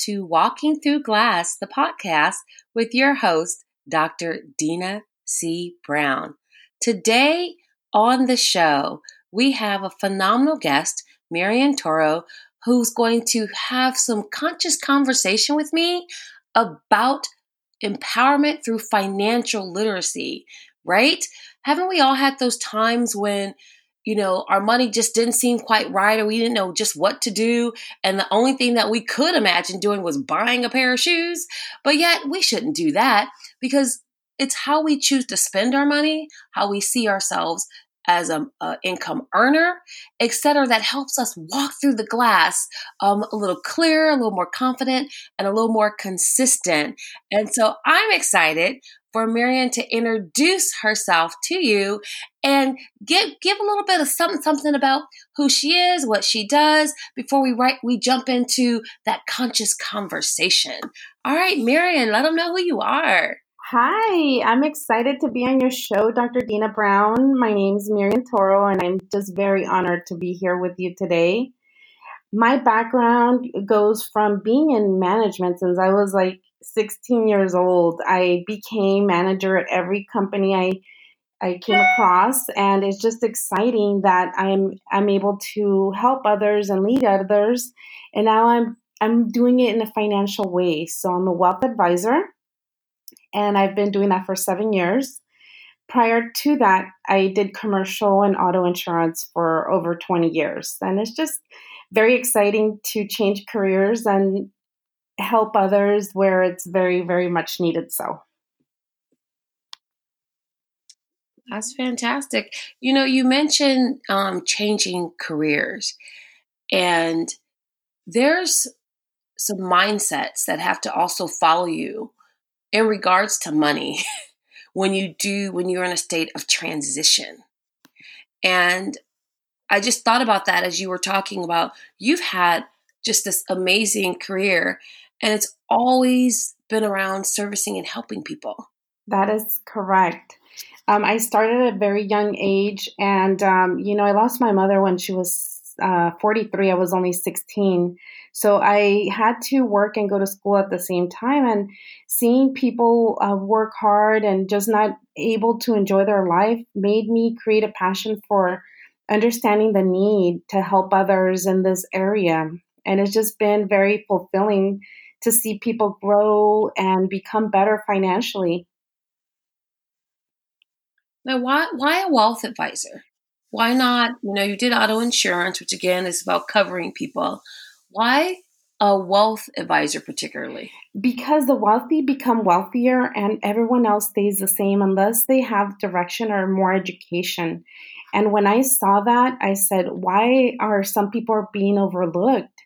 to Walking Through Glass, the podcast with your host, Dr. Dina C. Brown. Today on the show, we have a phenomenal guest, Marian Toro, who's going to have some conscious conversation with me about empowerment through financial literacy, right? Haven't we all had those times when you know, our money just didn't seem quite right, or we didn't know just what to do. And the only thing that we could imagine doing was buying a pair of shoes. But yet, we shouldn't do that because it's how we choose to spend our money, how we see ourselves as an income earner, etc. That helps us walk through the glass um, a little clearer, a little more confident, and a little more consistent. And so I'm excited for Marian to introduce herself to you and give give a little bit of something something about who she is, what she does before we write we jump into that conscious conversation. All right, Marian, let them know who you are. Hi, I'm excited to be on your show, Dr. Dina Brown. My name's Marian Toro, and I'm just very honored to be here with you today. My background goes from being in management since I was like 16 years old. I became manager at every company I I came across, and it's just exciting that I'm I'm able to help others and lead others. And now I'm I'm doing it in a financial way. So I'm a wealth advisor and I've been doing that for seven years. Prior to that, I did commercial and auto insurance for over 20 years. And it's just very exciting to change careers and help others where it's very, very much needed. So. That's fantastic. You know, you mentioned um, changing careers, and there's some mindsets that have to also follow you in regards to money when you do when you're in a state of transition and i just thought about that as you were talking about you've had just this amazing career and it's always been around servicing and helping people that is correct um, i started at a very young age and um, you know i lost my mother when she was uh, 43 i was only 16 so I had to work and go to school at the same time. And seeing people uh, work hard and just not able to enjoy their life made me create a passion for understanding the need to help others in this area. And it's just been very fulfilling to see people grow and become better financially. Now, why why a wealth advisor? Why not? You know, you did auto insurance, which again is about covering people. Why a wealth advisor, particularly? Because the wealthy become wealthier and everyone else stays the same unless they have direction or more education. And when I saw that, I said, why are some people being overlooked?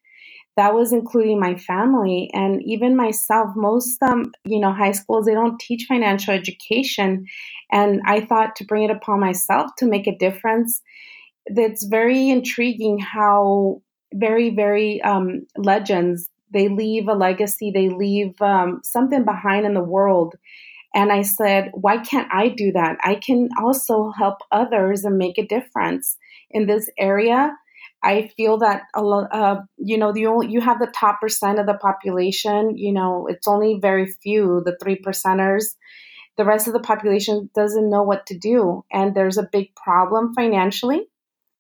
That was including my family and even myself. Most, um, you know, high schools they don't teach financial education, and I thought to bring it upon myself to make a difference. That's very intriguing how very, very um, legends. They leave a legacy, they leave um, something behind in the world. And I said, why can't I do that? I can also help others and make a difference in this area. I feel that uh, you know you you have the top percent of the population. You know, it's only very few, the three percenters. The rest of the population doesn't know what to do, and there's a big problem financially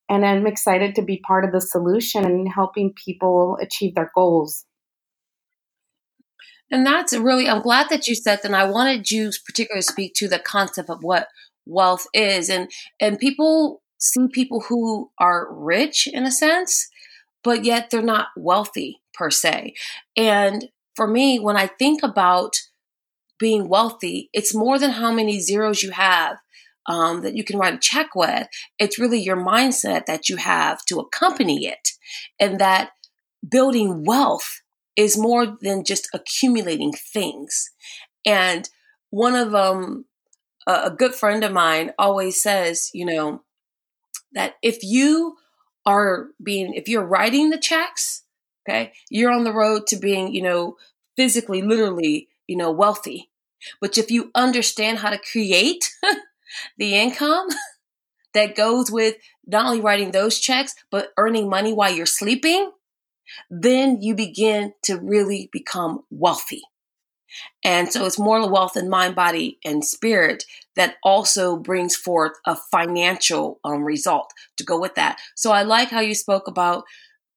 and I'm excited to be part of the solution and helping people achieve their goals. And that's really, I'm glad that you said that. And I wanted you particularly to speak to the concept of what wealth is. And, and people see people who are rich in a sense, but yet they're not wealthy per se. And for me, when I think about being wealthy, it's more than how many zeros you have um, that you can write a check with. It's really your mindset that you have to accompany it. And that building wealth is more than just accumulating things. And one of them, a good friend of mine always says, you know, that if you are being, if you're writing the checks, okay, you're on the road to being, you know, physically, literally, you know, wealthy. But if you understand how to create the income that goes with not only writing those checks, but earning money while you're sleeping, then you begin to really become wealthy. And so it's more the wealth in mind, body, and spirit that also brings forth a financial um, result to go with that. So I like how you spoke about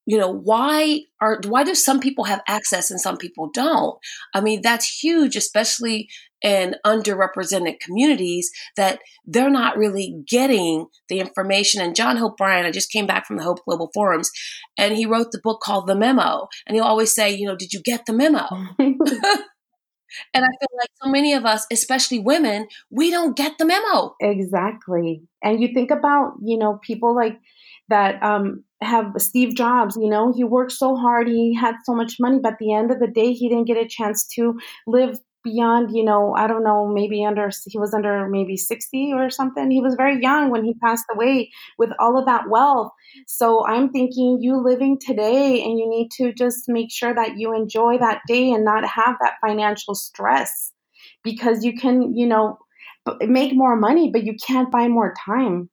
you know why are why do some people have access and some people don't? I mean that's huge especially in underrepresented communities that they're not really getting the information. And john hope bryant i just came back from the hope global forums and he wrote the book called the memo. And he'll always say you know did you get the memo And I feel like so many of us, especially women, we don't get the memo. Exactly. And you think about, you know, people like that um, have Steve Jobs, you know, he worked so hard, he had so much money, but at the end of the day, he didn't get a chance to live beyond, you know, I don't know, maybe under, he was under maybe 60 or something. He was very young when he passed away with all of that wealth. So I'm thinking you living today and you need to just make sure that you enjoy that day and not have that financial stress because you can, you know, make more money, but you can't buy more time.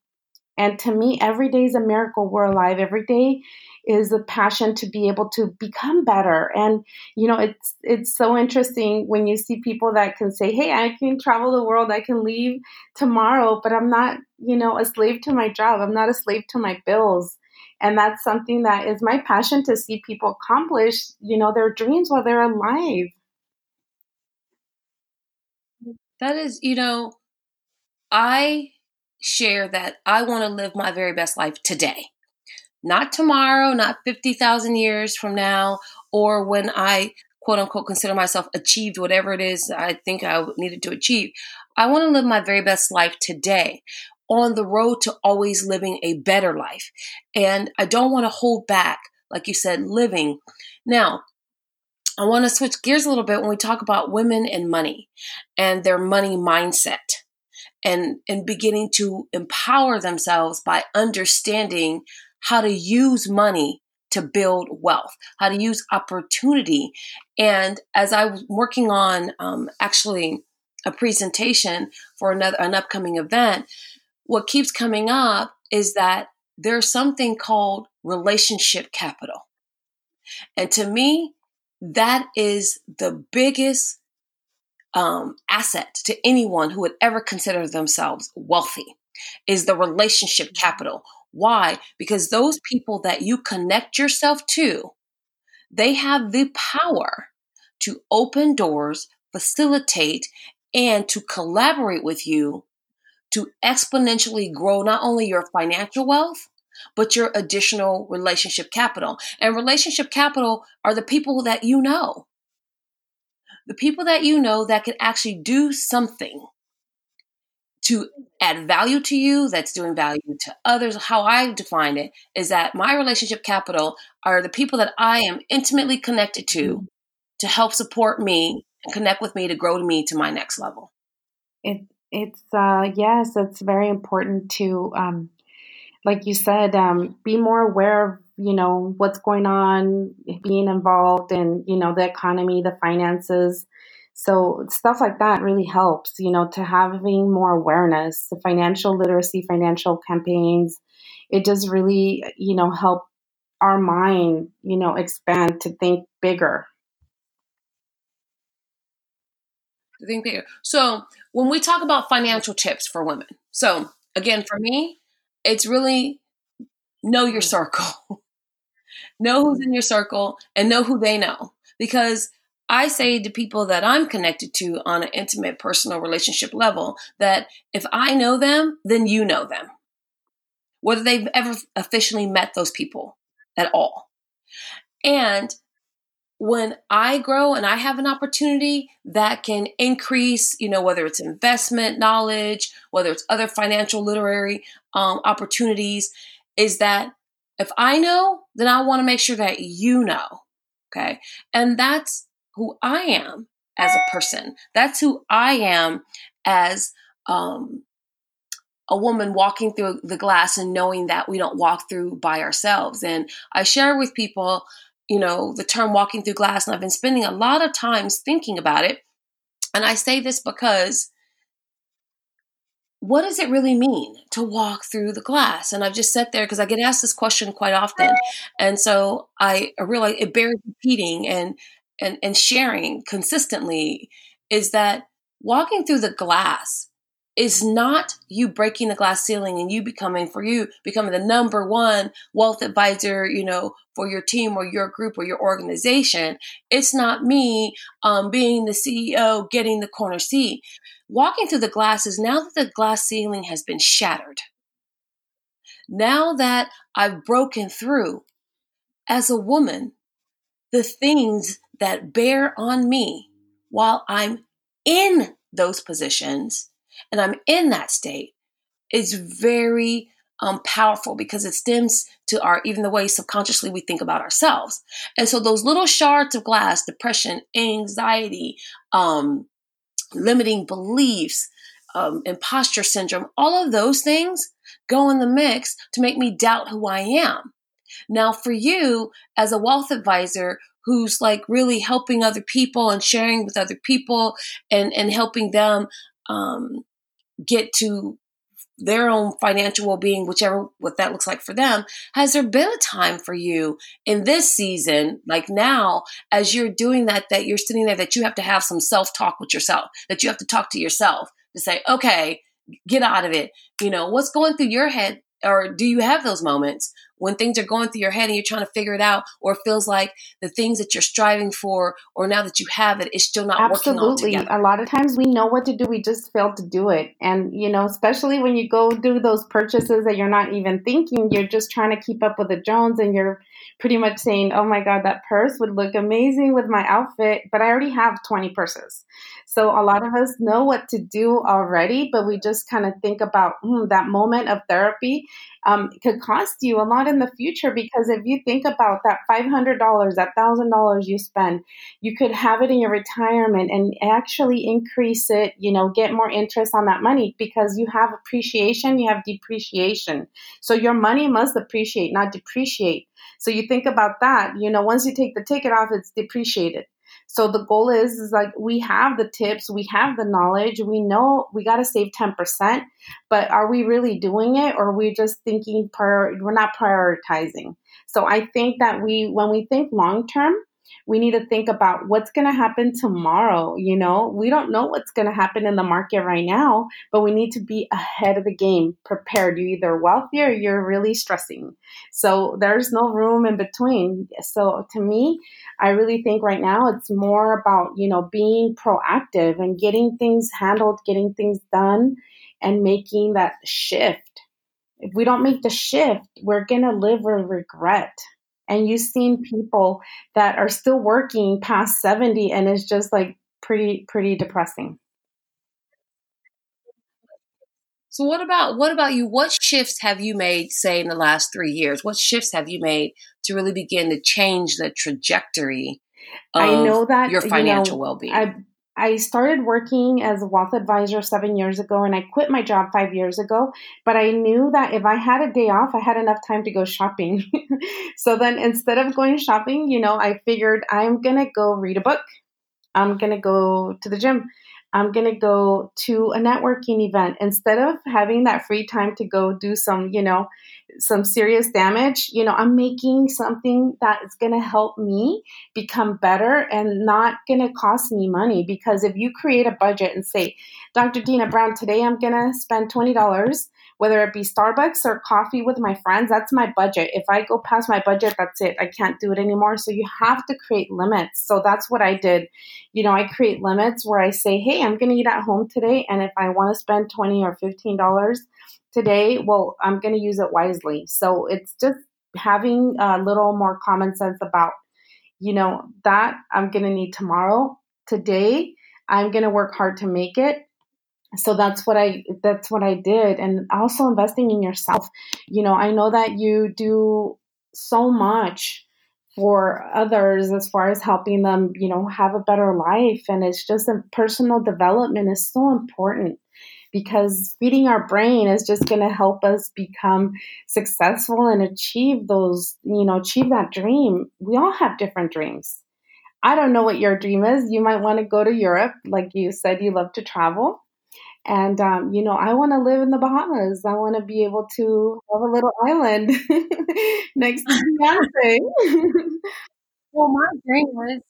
And to me, every day is a miracle. We're alive. Every day is a passion to be able to become better. And you know, it's it's so interesting when you see people that can say, "Hey, I can travel the world. I can leave tomorrow, but I'm not, you know, a slave to my job. I'm not a slave to my bills." And that's something that is my passion to see people accomplish, you know, their dreams while they're alive. That is, you know, I share that I want to live my very best life today. Not tomorrow, not 50,000 years from now, or when I quote unquote consider myself achieved whatever it is I think I needed to achieve. I want to live my very best life today on the road to always living a better life. And I don't want to hold back, like you said, living. Now, I want to switch gears a little bit when we talk about women and money and their money mindset and and beginning to empower themselves by understanding how to use money to build wealth, how to use opportunity. And as I was working on um, actually a presentation for another an upcoming event, what keeps coming up is that there's something called relationship capital. And to me, that is the biggest um, asset to anyone who would ever consider themselves wealthy is the relationship mm-hmm. capital. Why? Because those people that you connect yourself to, they have the power to open doors, facilitate, and to collaborate with you to exponentially grow not only your financial wealth, but your additional relationship capital. And relationship capital are the people that you know the people that you know that can actually do something to add value to you that's doing value to others how i define it is that my relationship capital are the people that i am intimately connected to mm-hmm. to help support me and connect with me to grow me to my next level it it's uh yes it's very important to um like you said um be more aware of you know what's going on being involved in you know the economy the finances. So stuff like that really helps you know to having more awareness. The financial literacy financial campaigns it does really you know help our mind you know expand to think bigger. To think bigger. So when we talk about financial tips for women so again for me it's really know your mm. circle know who's in your circle and know who they know because I say to people that I'm connected to on an intimate personal relationship level that if I know them, then you know them. Whether they've ever officially met those people at all. And when I grow and I have an opportunity that can increase, you know, whether it's investment knowledge, whether it's other financial literary um, opportunities, is that if I know, then I want to make sure that you know. Okay. And that's who I am as a person. That's who I am as um, a woman walking through the glass and knowing that we don't walk through by ourselves. And I share with people, you know, the term walking through glass, and I've been spending a lot of times thinking about it. And I say this because what does it really mean to walk through the glass? And I've just sat there because I get asked this question quite often. And so I realize it bears repeating and and, and sharing consistently is that walking through the glass is not you breaking the glass ceiling and you becoming for you becoming the number one wealth advisor you know for your team or your group or your organization. It's not me um, being the ceo getting the corner seat. Walking through the glass is now that the glass ceiling has been shattered now that i've broken through as a woman the things that bear on me while I'm in those positions and I'm in that state is very um, powerful because it stems to our even the way subconsciously we think about ourselves. And so those little shards of glass, depression, anxiety, um, limiting beliefs, um, imposter syndrome, all of those things go in the mix to make me doubt who I am. Now, for you as a wealth advisor who's like really helping other people and sharing with other people and, and helping them um, get to their own financial well-being whichever what that looks like for them has there been a time for you in this season like now as you're doing that that you're sitting there that you have to have some self-talk with yourself that you have to talk to yourself to say okay get out of it. You know what's going through your head or do you have those moments when things are going through your head and you're trying to figure it out or it feels like the things that you're striving for or now that you have it, it is still not working. absolutely a lot of times we know what to do we just fail to do it and you know especially when you go do those purchases that you're not even thinking you're just trying to keep up with the jones and you're pretty much saying oh my god that purse would look amazing with my outfit but i already have 20 purses. So a lot of us know what to do already but we just kind of think about hmm, that moment of therapy um, could cost you a lot in the future because if you think about that $500, that $1,000 you spend, you could have it in your retirement and actually increase it, you know, get more interest on that money because you have appreciation, you have depreciation. So your money must appreciate, not depreciate. So you think about that, you know, once you take the ticket off, it's depreciated. So the goal is, is like we have the tips, we have the knowledge, we know we got to save 10%, but are we really doing it or are we just thinking prior, we're not prioritizing. So I think that we, when we think long term, we need to think about what's going to happen tomorrow. You know, we don't know what's going to happen in the market right now, but we need to be ahead of the game, prepared. You're either wealthy or you're really stressing. So there's no room in between. So to me, I really think right now it's more about, you know, being proactive and getting things handled, getting things done, and making that shift. If we don't make the shift, we're going to live with regret and you've seen people that are still working past 70 and it's just like pretty pretty depressing. So what about what about you? What shifts have you made say in the last three years? What shifts have you made to really begin to change the trajectory i know that your financial you know, well-being? I, I started working as a wealth advisor seven years ago and I quit my job five years ago. But I knew that if I had a day off, I had enough time to go shopping. so then instead of going shopping, you know, I figured I'm going to go read a book. I'm going to go to the gym. I'm going to go to a networking event instead of having that free time to go do some, you know, some serious damage. You know, I'm making something that is going to help me become better and not going to cost me money. Because if you create a budget and say, Dr. Dina Brown, today I'm going to spend $20 whether it be Starbucks or coffee with my friends, that's my budget. If I go past my budget, that's it. I can't do it anymore. So you have to create limits. So that's what I did. You know, I create limits where I say, hey, I'm going to eat at home today. And if I want to spend 20 or $15 today, well, I'm going to use it wisely. So it's just having a little more common sense about, you know, that I'm going to need tomorrow. Today, I'm going to work hard to make it so that's what i that's what i did. And also investing in yourself. You know i know that you do so much for others as far as helping them you know have a better life. And it's just a personal development is so important because feeding our brain is just going to help us become successful and achieve those you know achieve that dream. We all have different dreams. I don't know what your dream is. You might want to go to europe like you said you love to travel and, um, you know, I want to live in the Bahamas. I want to be able to have a little island next to Beyonce. well, my dream is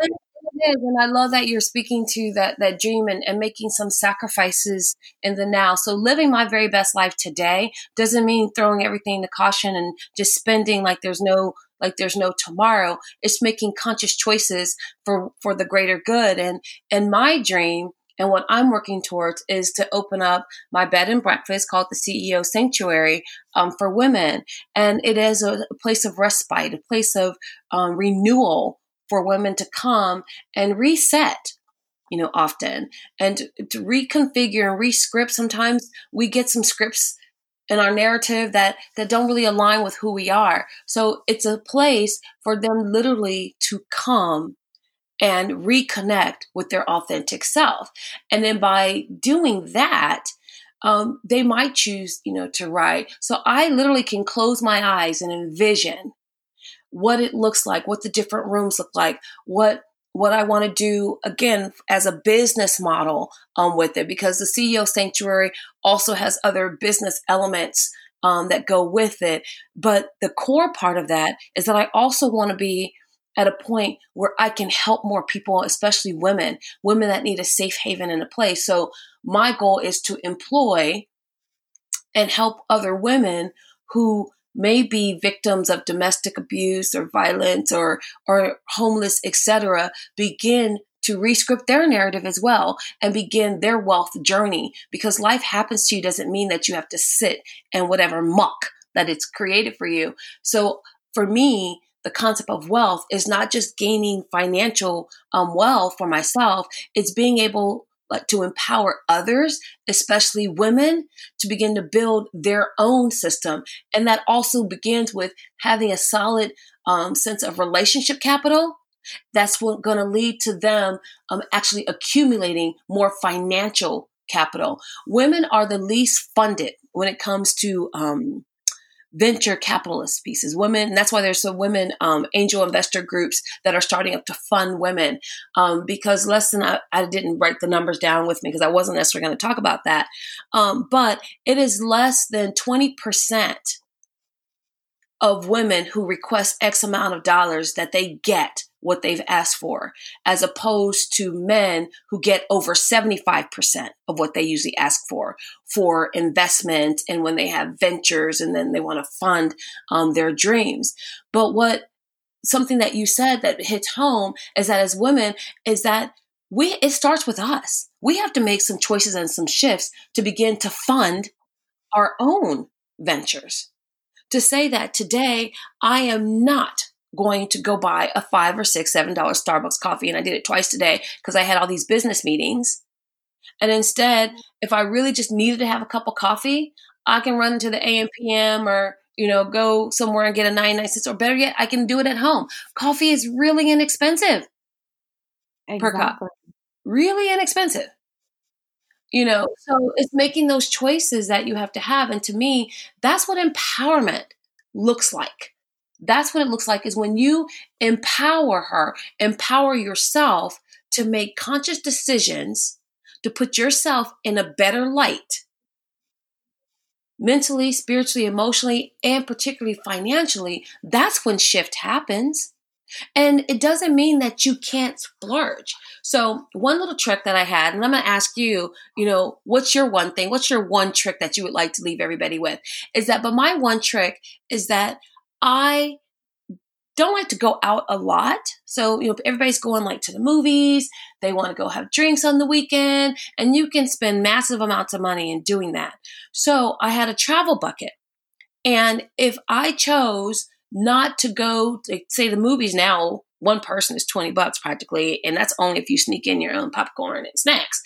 it is, and I love that you're speaking to that that dream and, and making some sacrifices in the now. So living my very best life today doesn't mean throwing everything to caution and just spending like there's no like there's no tomorrow. It's making conscious choices for for the greater good. And and my dream and what I'm working towards is to open up my bed and breakfast called the CEO Sanctuary um, for women. And it is a, place of respite, a place of um, renewal for women to come and reset you know, often and to reconfigure and rescript. Sometimes we get some scripts in our narrative that that don't really align with who we are. So it's a place for them literally to come and reconnect with their authentic self. And then by doing that, um, they might choose, you know, to write. So I literally can close my eyes and envision what it looks like, what the different rooms look like, what what I want to do again as a business model um, with it, because the CEO Sanctuary also has other business elements um, that go with it. But the core part of that is that I also want to be at a point where I can help more people, especially women, women that need a safe haven and a place. So my goal is to employ and help other women who may be victims of domestic abuse or violence or or homeless, etc., begin to rescript their narrative as well and begin their wealth journey because life happens to you doesn't mean that you have to sit and whatever muck that it's created for you. So for me, the concept of wealth is not just gaining financial um, wealth for myself, it's being able like to empower others, especially women, to begin to build their own system. And that also begins with having a solid um, sense of relationship capital. That's going to lead to them um, actually accumulating more financial capital. Women are the least funded when it comes to um, venture capitalist pieces, women. that's why there's some women um, angel investor groups that are starting up to fund women. Um, because less than I, I, didn't write the numbers down with me because I wasn't necessarily going to talk about that. Um, but it is less than 20% of women who request X amount of dollars that they get what they've asked for, as opposed to men who get over 75% of what they usually ask for for investment and when they have ventures and then they want to fund um, their dreams. But what something that you said that hits home is that as women, is that we it starts with us. We have to make some choices and some shifts to begin to fund our own ventures. To say that today I am not going to go buy a five or six, seven dollar Starbucks coffee. And I did it twice today because I had all these business meetings. And instead, if I really just needed to have a cup of coffee, I can run to the AMPM or, you know, go somewhere and get a 99 cents. Or better yet, I can do it at home. Coffee is really inexpensive exactly. per cup. Really inexpensive. You know, so it's making those choices that you have to have. And to me, that's what empowerment looks like that's what it looks like is when you empower her, empower yourself to make conscious decisions to put yourself in a better light mentally, spiritually, emotionally, and particularly financially, that's when shift happens. And it doesn't mean that you can't splurge. So, one little trick that I had, and I'm going to ask you, you know, what's your one thing? What's your one trick that you would like to leave everybody with? Is that, but my one trick is that I don't like to go out a lot. So, you know, everybody's going like to the movies, they want to go have drinks on the weekend, and you can spend massive amounts of money in doing that. So, I had a travel bucket. And if I chose not to go to say the movies now one person is 20 bucks practically and that's only if you sneak in your own popcorn and snacks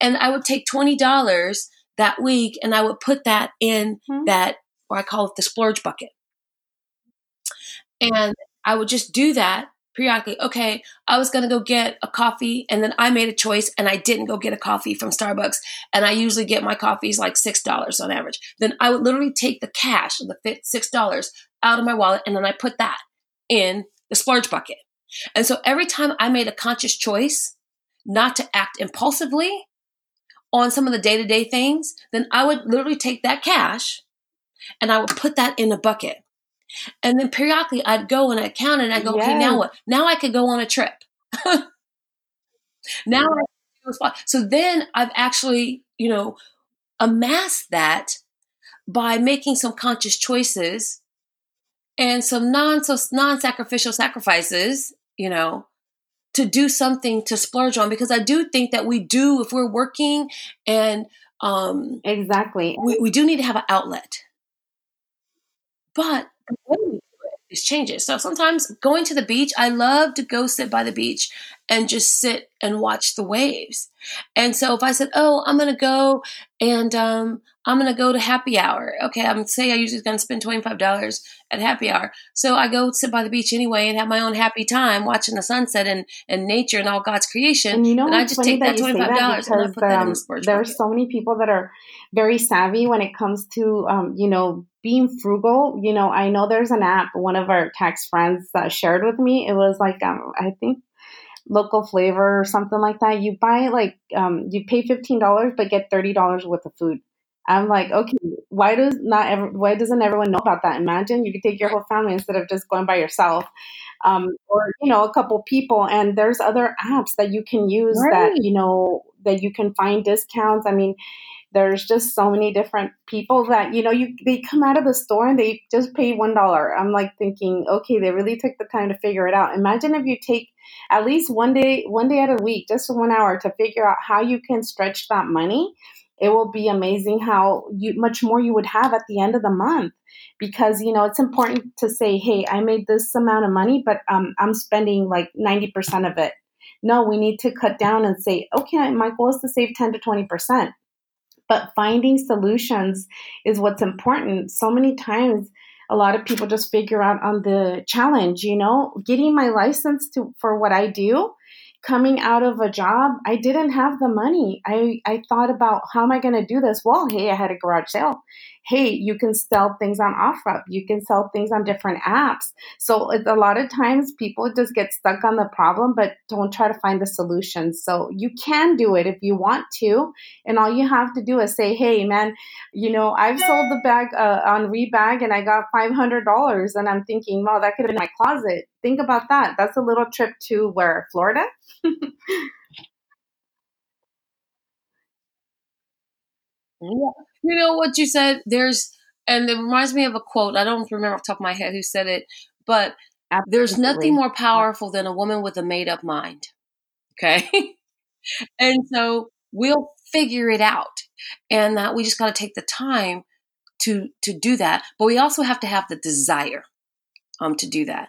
and i would take $20 that week and i would put that in mm-hmm. that or i call it the splurge bucket and i would just do that periodically okay i was going to go get a coffee and then i made a choice and i didn't go get a coffee from starbucks and i usually get my coffees like six dollars on average then i would literally take the cash the six dollars out of my wallet and then I put that in the splurge bucket. And so every time I made a conscious choice not to act impulsively on some of the day to day things, then I would literally take that cash and I would put that in a bucket. And then periodically I'd go and I'd count and I'd go, okay, now what? Now I could go on a trip. now I so then I've actually, you know, amassed that by making some conscious choices and some non so non-sacrificial sacrifices, you know, to do something to splurge on because I do think that we do if we're working and um exactly we, we do need to have an outlet. But is changes. So sometimes going to the beach, I love to go sit by the beach and just sit and watch the waves. And so if I said, "Oh, I'm going to go and um, I'm going to go to happy hour," okay, I'm say I usually going to spend twenty five dollars at happy hour, so I go sit by the beach anyway and have my own happy time watching the sunset and, and nature and all God's creation. And you know, and I just take that twenty five dollars and I put um, that in the sports. There are so many people that are very savvy when it comes to um, you know being frugal. You know, I know there's an app one of our tax friends uh, shared with me. It was like um, I think local flavor or something like that. You buy like um, you pay fifteen dollars but get thirty dollars worth of food. I'm like, okay, why does not ever why doesn't everyone know about that? Imagine you could take your whole family instead of just going by yourself. Um, or you know, a couple people and there's other apps that you can use right. that, you know, that you can find discounts. I mean, there's just so many different people that you know you they come out of the store and they just pay one dollar. I'm like thinking okay they really took the time to figure it out. Imagine if you take at least one day one day out of week just one hour to figure out how you can stretch that money it will be amazing how you much more you would have at the end of the month. Because you know it's important to say hey i made this amount of money but um, i'm spending like 90% of it. No we need to cut down and say okay my goal is to save 10 to 20% but finding solutions is what's important. So many times, a lot of people just figure out on the challenge, you know, getting my license to for what I do coming out of a job, I didn't have the money. I, I thought about how am I going to do this? Well, hey, I had a garage sale. Hey, you can sell things on OfferUp. You can sell things on different apps. So a lot of times people just get stuck on the problem, but don't try to find the solution. So you can do it if you want to. And all you have to do is say, hey, man, you know, I've sold the bag uh, on Rebag and I got $500. And I'm thinking, well, that could have been my closet think about that. That's a little trip to where Florida. Yeah. You know what you said? There's, and it reminds me of a quote. I don't remember off the top of my head who said it, but Absolutely. there's nothing more powerful than a woman with a made up mind. Okay. and so we'll figure it out. And that we just got to take the time to, to do that. But we also have to have the desire um, to do that.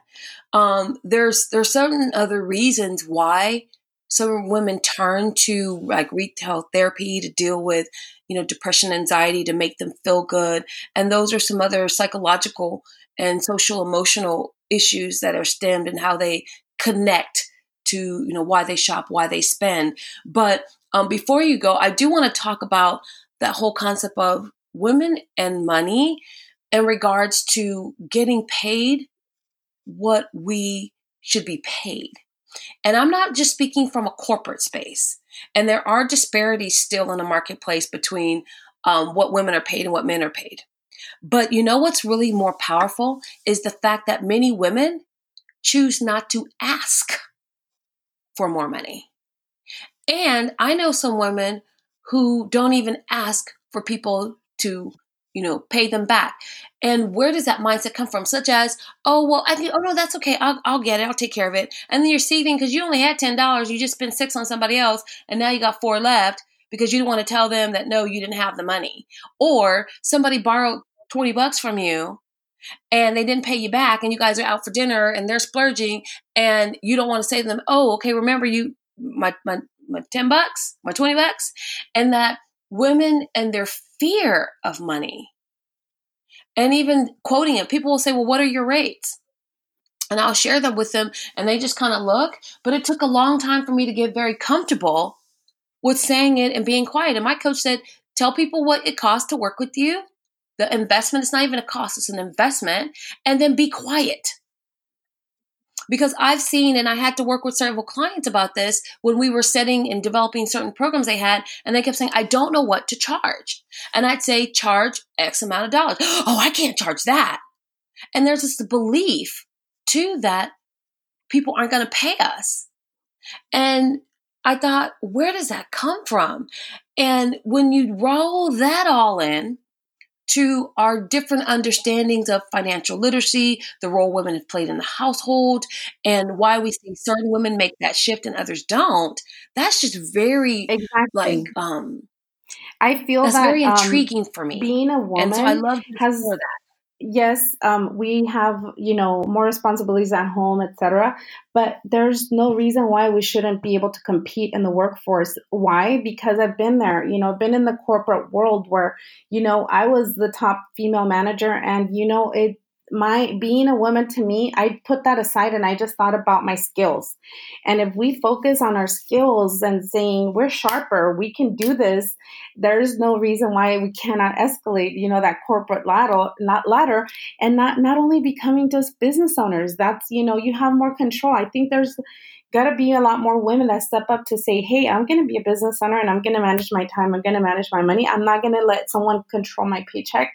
Um, there's there's certain other reasons why some women turn to like retail therapy to deal with you know depression anxiety to make them feel good and those are some other psychological and social emotional issues that are stemmed in how they connect to you know why they shop why they spend but um, before you go i do want to talk about that whole concept of women and money in regards to getting paid what we should be paid. And I'm not just speaking from a corporate space. And there are disparities still in the marketplace between um, what women are paid and what men are paid. But you know what's really more powerful is the fact that many women choose not to ask for more money. And I know some women who don't even ask for people to, you know, pay them back. And where does that mindset come from? Such as, oh, well, I think, oh, no, that's okay. I'll, I'll get it. I'll take care of it. And then you're saving because you only had $10. You just spent six on somebody else. And now you got four left because you want to tell them that, no, you didn't have the money. Or somebody borrowed 20 bucks from you and they didn't pay you back and you guys are out for dinner and they're splurging and you don't want to say to them, oh, okay, remember you, my, my, my 10 bucks, my 20 bucks. And that women and their fear of money and even quoting it, people will say, well, what are your rates? And I'll share them with them and they just kind of look. But it took a long time for me to get very comfortable with saying it and being quiet. And my coach said, tell people what it costs to work with you the investment is not even a cost, it's an investment. And then be quiet. Because I've seen, and I had to work with several clients about this when we were setting and developing certain programs they had, and they kept saying, I don't know what to charge. And I'd say, charge X amount of dollars. Oh, I can't charge that. And there's this belief too that people aren't going to pay us. And I thought, where does that come from? And when you roll that all in, to our different understandings of financial literacy, the role women have played in the household, and why we see certain women make that shift and others don't. That's just very exactly. like um I feel that's that, very um, intriguing for me. Being a woman, and so I love has that yes um, we have you know more responsibilities at home etc but there's no reason why we shouldn't be able to compete in the workforce. Why? Because i've been there you know i've been in the corporate world where you know i was the top female manager and you know it my being a woman to me, I put that aside and I just thought about my skills. And if we focus on our skills and saying we're sharper, we can do this, there's no reason why we cannot escalate, you know, that corporate ladder, not ladder, and not not only becoming just business owners. That's, you know, you have more control. I think there's got to be a lot more women that step up to say, hey, I'm going to be a business owner and I'm going to manage my time. I'm going to manage my money. I'm not going to let someone control my paycheck.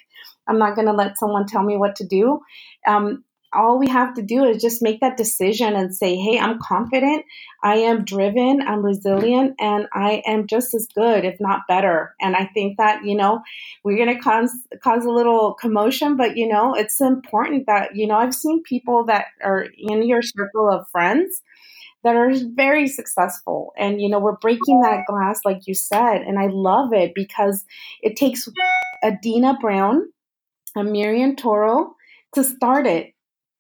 I'm not going to let someone tell me what to do. Um, all we have to do is just make that decision and say, hey, I'm confident, I am driven, I'm resilient, and I am just as good, if not better. And I think that, you know, we're going to cause, cause a little commotion, but, you know, it's important that, you know, I've seen people that are in your circle of friends that are very successful. And, you know, we're breaking that glass, like you said. And I love it because it takes a Dina Brown, a Miriam Toro to start it.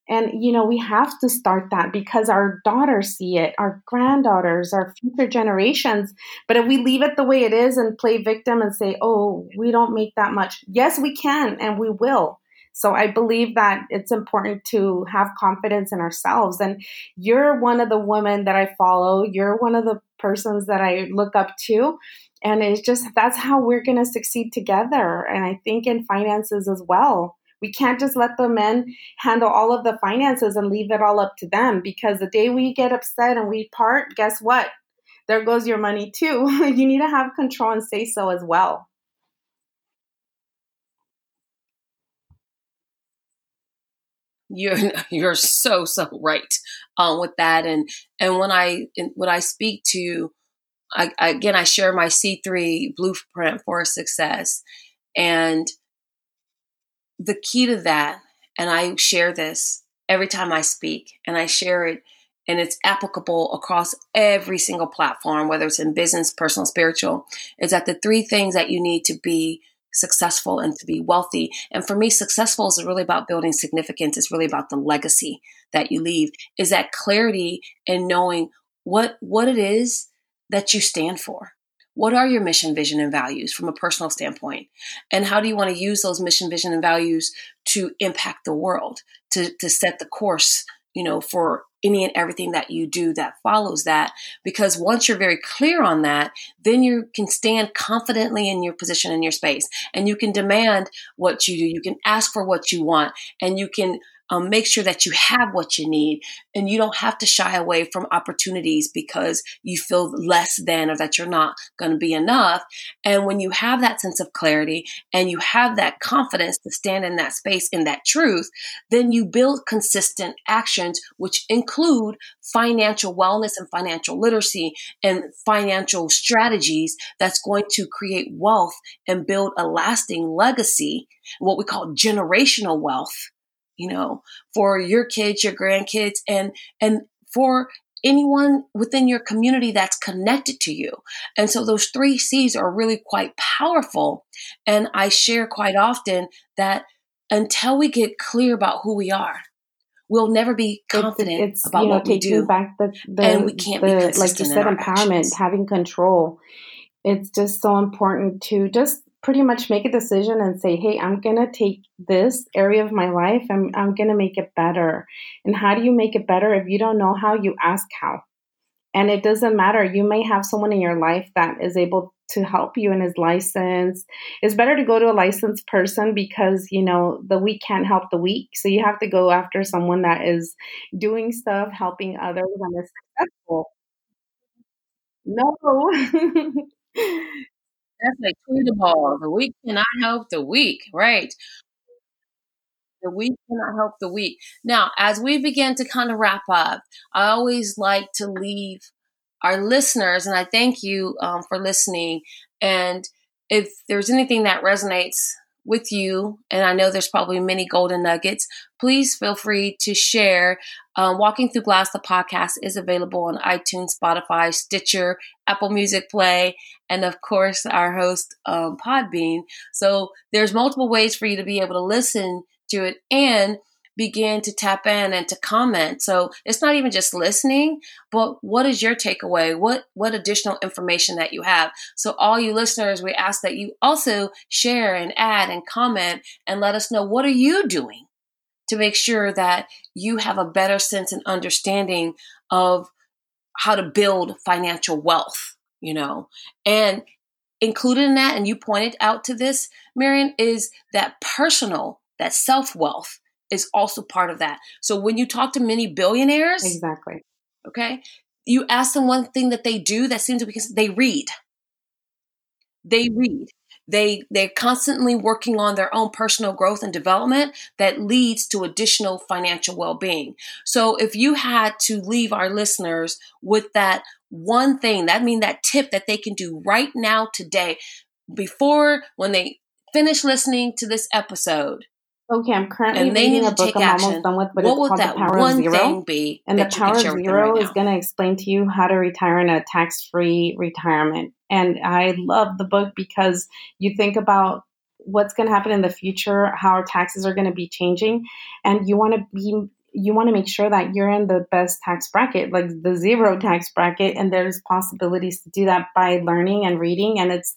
And, you know, we have to start that because our daughters see it, our granddaughters, our future generations. But if we leave it the way it is and play victim and say, oh, we don't make that much, yes, we can and we will. So I believe that it's important to have confidence in ourselves. And you're one of the women that I follow. You're one of the persons that I look up to. And it's just that's how we're going to succeed together. And I think in finances as well. We can't just let the men handle all of the finances and leave it all up to them because the day we get upset and we part, guess what? There goes your money too. you need to have control and say so as well. you're you're so so right um, with that and and when i when i speak to I, again i share my c3 blueprint for success and the key to that and i share this every time i speak and i share it and it's applicable across every single platform whether it's in business personal spiritual is that the three things that you need to be successful and to be wealthy. And for me, successful is really about building significance. It's really about the legacy that you leave. Is that clarity and knowing what what it is that you stand for. What are your mission, vision, and values from a personal standpoint? And how do you want to use those mission, vision, and values to impact the world, to, to set the course, you know, for any and everything that you do that follows that. Because once you're very clear on that, then you can stand confidently in your position in your space and you can demand what you do. You can ask for what you want and you can um, make sure that you have what you need and you don't have to shy away from opportunities because you feel less than or that you're not going to be enough. And when you have that sense of clarity and you have that confidence to stand in that space in that truth, then you build consistent actions, which include financial wellness and financial literacy and financial strategies that's going to create wealth and build a lasting legacy, what we call generational wealth you know, for your kids, your grandkids, and and for anyone within your community that's connected to you. And so those three C's are really quite powerful. And I share quite often that until we get clear about who we are, we'll never be confident it's, it's, about you know, what we do. Back the, the, and we can't the, be like you said, empowerment, actions. having control. It's just so important to just pretty much make a decision and say, hey, I'm going to take this area of my life and I'm going to make it better. And how do you make it better? If you don't know how, you ask how. And it doesn't matter. You may have someone in your life that is able to help you and is licensed. It's better to go to a licensed person because, you know, the weak can't help the weak. So you have to go after someone that is doing stuff, helping others, and is successful. No. That's like tweetable. The weak cannot help the weak, right? The weak cannot help the weak. Now, as we begin to kind of wrap up, I always like to leave our listeners, and I thank you um, for listening. And if there's anything that resonates with you, and I know there's probably many golden nuggets, please feel free to share. Um, Walking Through Glass, the podcast, is available on iTunes, Spotify, Stitcher, Apple Music Play, and of course, our host, um, Podbean. So there's multiple ways for you to be able to listen to it and begin to tap in and to comment. So it's not even just listening, but what is your takeaway? What what additional information that you have? So all you listeners, we ask that you also share and add and comment and let us know what are you doing to make sure that you have a better sense and understanding of how to build financial wealth, you know. And included in that and you pointed out to this, Marion, is that personal, that self-wealth is also part of that. So when you talk to many billionaires, exactly. Okay, you ask them one thing that they do that seems to be because they read. They read. They they're constantly working on their own personal growth and development that leads to additional financial well-being. So if you had to leave our listeners with that one thing, that mean that tip that they can do right now today before when they finish listening to this episode Okay, I'm currently and reading a book I'm action. almost done with, but what it's called The Power of Zero. and The Power of Zero right is going to explain to you how to retire in a tax-free retirement. And I love the book because you think about what's going to happen in the future, how our taxes are going to be changing, and you want to be you want to make sure that you're in the best tax bracket, like the zero tax bracket, and there's possibilities to do that by learning and reading, and it's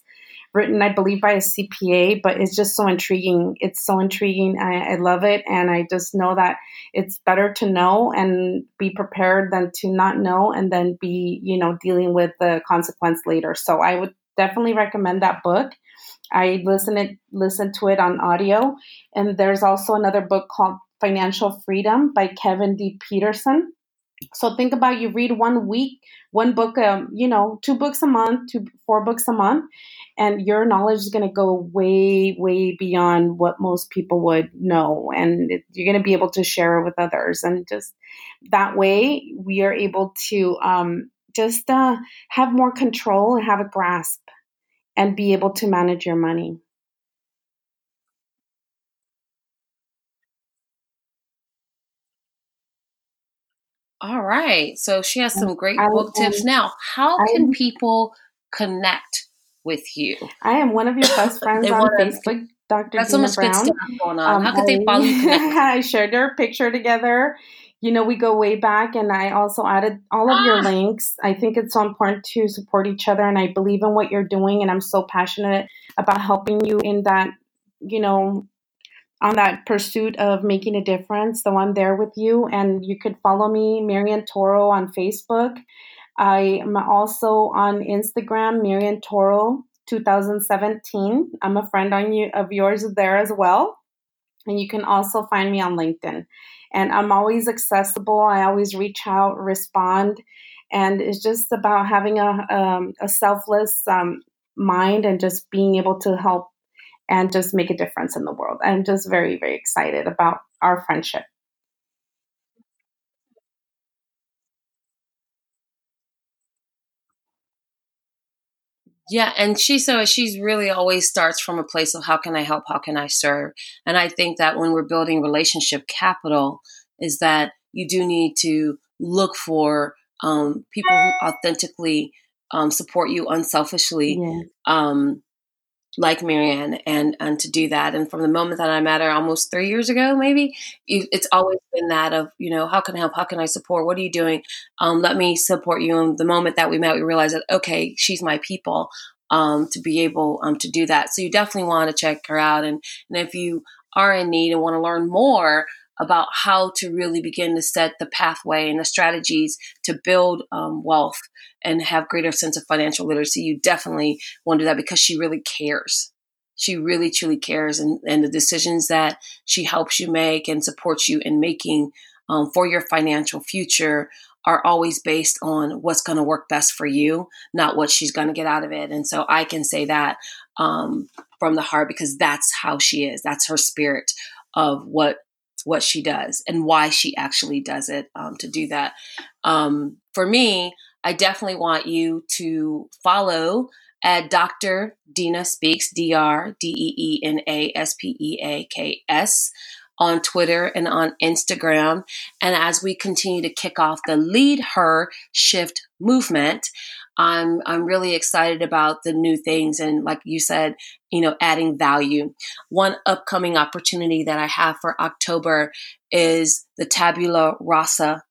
written, I believe, by a CPA, but it's just so intriguing. It's so intriguing. I, I, love it. And I just know that it's better to know and be prepared than to not know and then be, you know, dealing with the consequence later. So I would definitely recommend that book. I listen it listen to it on audio. And there's also another book called Financial Freedom by Kevin D. Peterson. So think about you read one week, one book, um, you know, two books a month, two four books a month, and your knowledge is going to go way way beyond what most people would know and it, you're going to be able to share it with others and just that way we are able to um, just uh, have more control and have a grasp and be able to manage your money all right so she has some great book tips now how can people connect with you. I am one of your best friends on Facebook, Dr. That's Deena so much Brown. good stuff going on. Um, How could they follow you? I shared our picture together. You know, we go way back, and I also added all of ah. your links. I think it's so important to support each other, and I believe in what you're doing, and I'm so passionate about helping you in that, you know, on that pursuit of making a difference. So I'm there with you, and you could follow me, Marian Toro, on Facebook. I am also on Instagram, Marian Toro 2017. I'm a friend on you of yours there as well. And you can also find me on LinkedIn. And I'm always accessible. I always reach out, respond. And it's just about having a, um, a selfless um, mind and just being able to help and just make a difference in the world. I'm just very, very excited about our friendship. Yeah, and she so she's really always starts from a place of how can I help, how can I serve, and I think that when we're building relationship capital, is that you do need to look for um, people who authentically um, support you unselfishly, yeah. um, like Marianne and and to do that. And from the moment that I met her almost three years ago, maybe it's always been that of you know how can I help, how can I support, what are you doing? Um, let me support you. And the moment that we met, we realized that okay, she's my people. Um, to be able um, to do that, so you definitely want to check her out. And and if you are in need and want to learn more about how to really begin to set the pathway and the strategies to build um, wealth and have greater sense of financial literacy, you definitely want to do that because she really cares. She really truly cares, and, and the decisions that she helps you make and supports you in making um, for your financial future are always based on what's going to work best for you, not what she's going to get out of it. And so I can say that um, from the heart because that's how she is. That's her spirit of what what she does and why she actually does it um, to do that. Um, for me, I definitely want you to follow uh, at Dr. Deena Speaks, D R D E E N A S P E A K S on Twitter and on Instagram. And as we continue to kick off the Lead Her Shift movement, I'm I'm really excited about the new things and like you said, you know, adding value. One upcoming opportunity that I have for October is the Tabula Rasa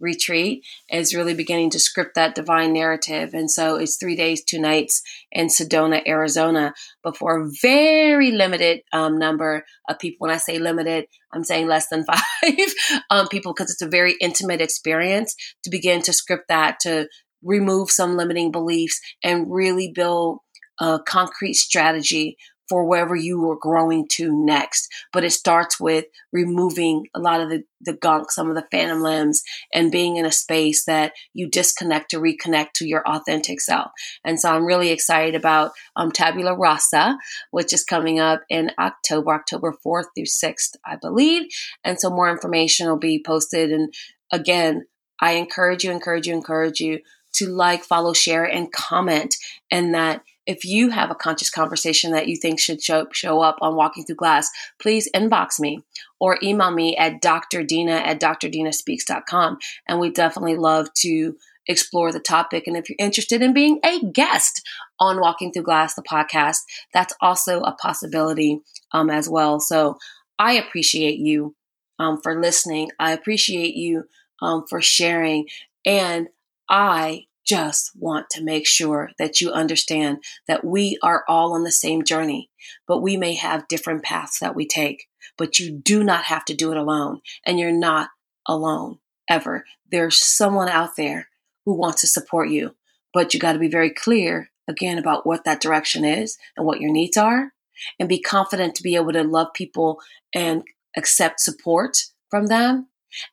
retreat is really beginning to script that divine narrative. And so it's three days, two nights in Sedona, Arizona, but for a very limited um, number of people. When I say limited, I'm saying less than five um, people because it's a very intimate experience to begin to script that, to remove some limiting beliefs and really build a concrete strategy for wherever you are growing to next. But it starts with removing a lot of the, the gunk, some of the phantom limbs, and being in a space that you disconnect to reconnect to your authentic self. And so I'm really excited about um, Tabula Rasa, which is coming up in October, October 4th through 6th, I believe. And so more information will be posted. And again, I encourage you, encourage you, encourage you to like, follow, share, and comment. And that if you have a conscious conversation that you think should show, show up on Walking Through Glass, please inbox me or email me at drdeena at drdeenaspeaks.com. And we definitely love to explore the topic. And if you're interested in being a guest on Walking Through Glass, the podcast, that's also a possibility um, as well. So I appreciate you um, for listening. I appreciate you um, for sharing. And I just want to make sure that you understand that we are all on the same journey, but we may have different paths that we take. But you do not have to do it alone, and you're not alone ever. There's someone out there who wants to support you, but you got to be very clear again about what that direction is and what your needs are, and be confident to be able to love people and accept support from them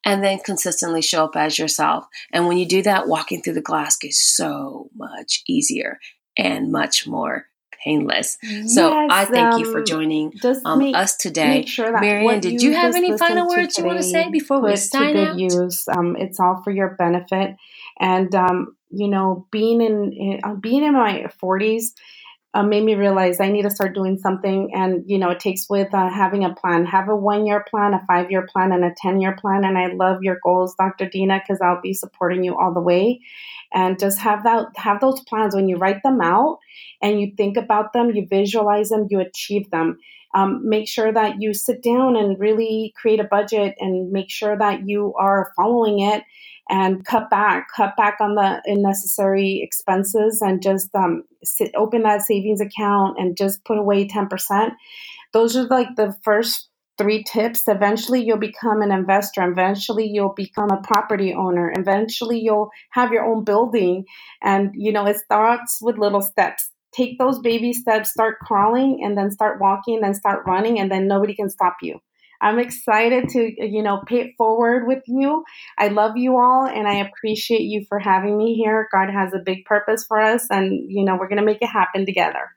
and then consistently show up as yourself. And when you do that, walking through the glass gets so much easier and much more painless. Yes, so I thank um, you for um, joining um, make, us today. Sure Marianne, did you have any final words you want to say before we sign to good Use. Um, it's all for your benefit. And, um, you know, being in, in uh, being in my 40s, uh, made me realize I need to start doing something. And, you know, it takes with uh, having a plan. Have a one year plan, a five year plan, and a 10 year plan. And I love your goals, Dr. Deena, because I'll be supporting you all the way. And just have that, have those plans when you write them out and you think about them, you visualize them, you achieve them. Um, make sure that you sit down and really create a budget and make sure that you are following it and cut back, cut back on the unnecessary expenses and just um, sit, open that savings account and just put away 10%. Those are like the first three tips. Eventually, you'll become an investor. Eventually, you'll become a property owner. Eventually, you'll have your own building. And, you know, it starts with little steps. Take those baby steps, start crawling, and then start walking, then start running, and then nobody can stop you. I'm excited to, you know, pay it forward with you. I love you all and I appreciate you for having me here. God has a big purpose for us and, you know, we're going to make it happen together.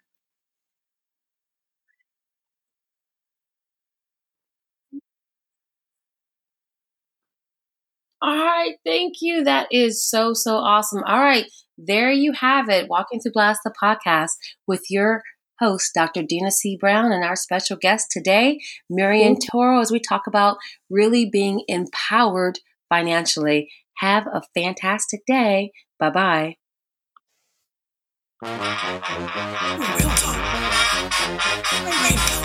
All right, thank you. That is so, so awesome. All right, there you have it. Walking Through Glass, the podcast with your host, Dr. Deena C. Brown, and our special guest today, Miriam Toro, as we talk about really being empowered financially. Have a fantastic day. Bye bye. Real talk. Radio.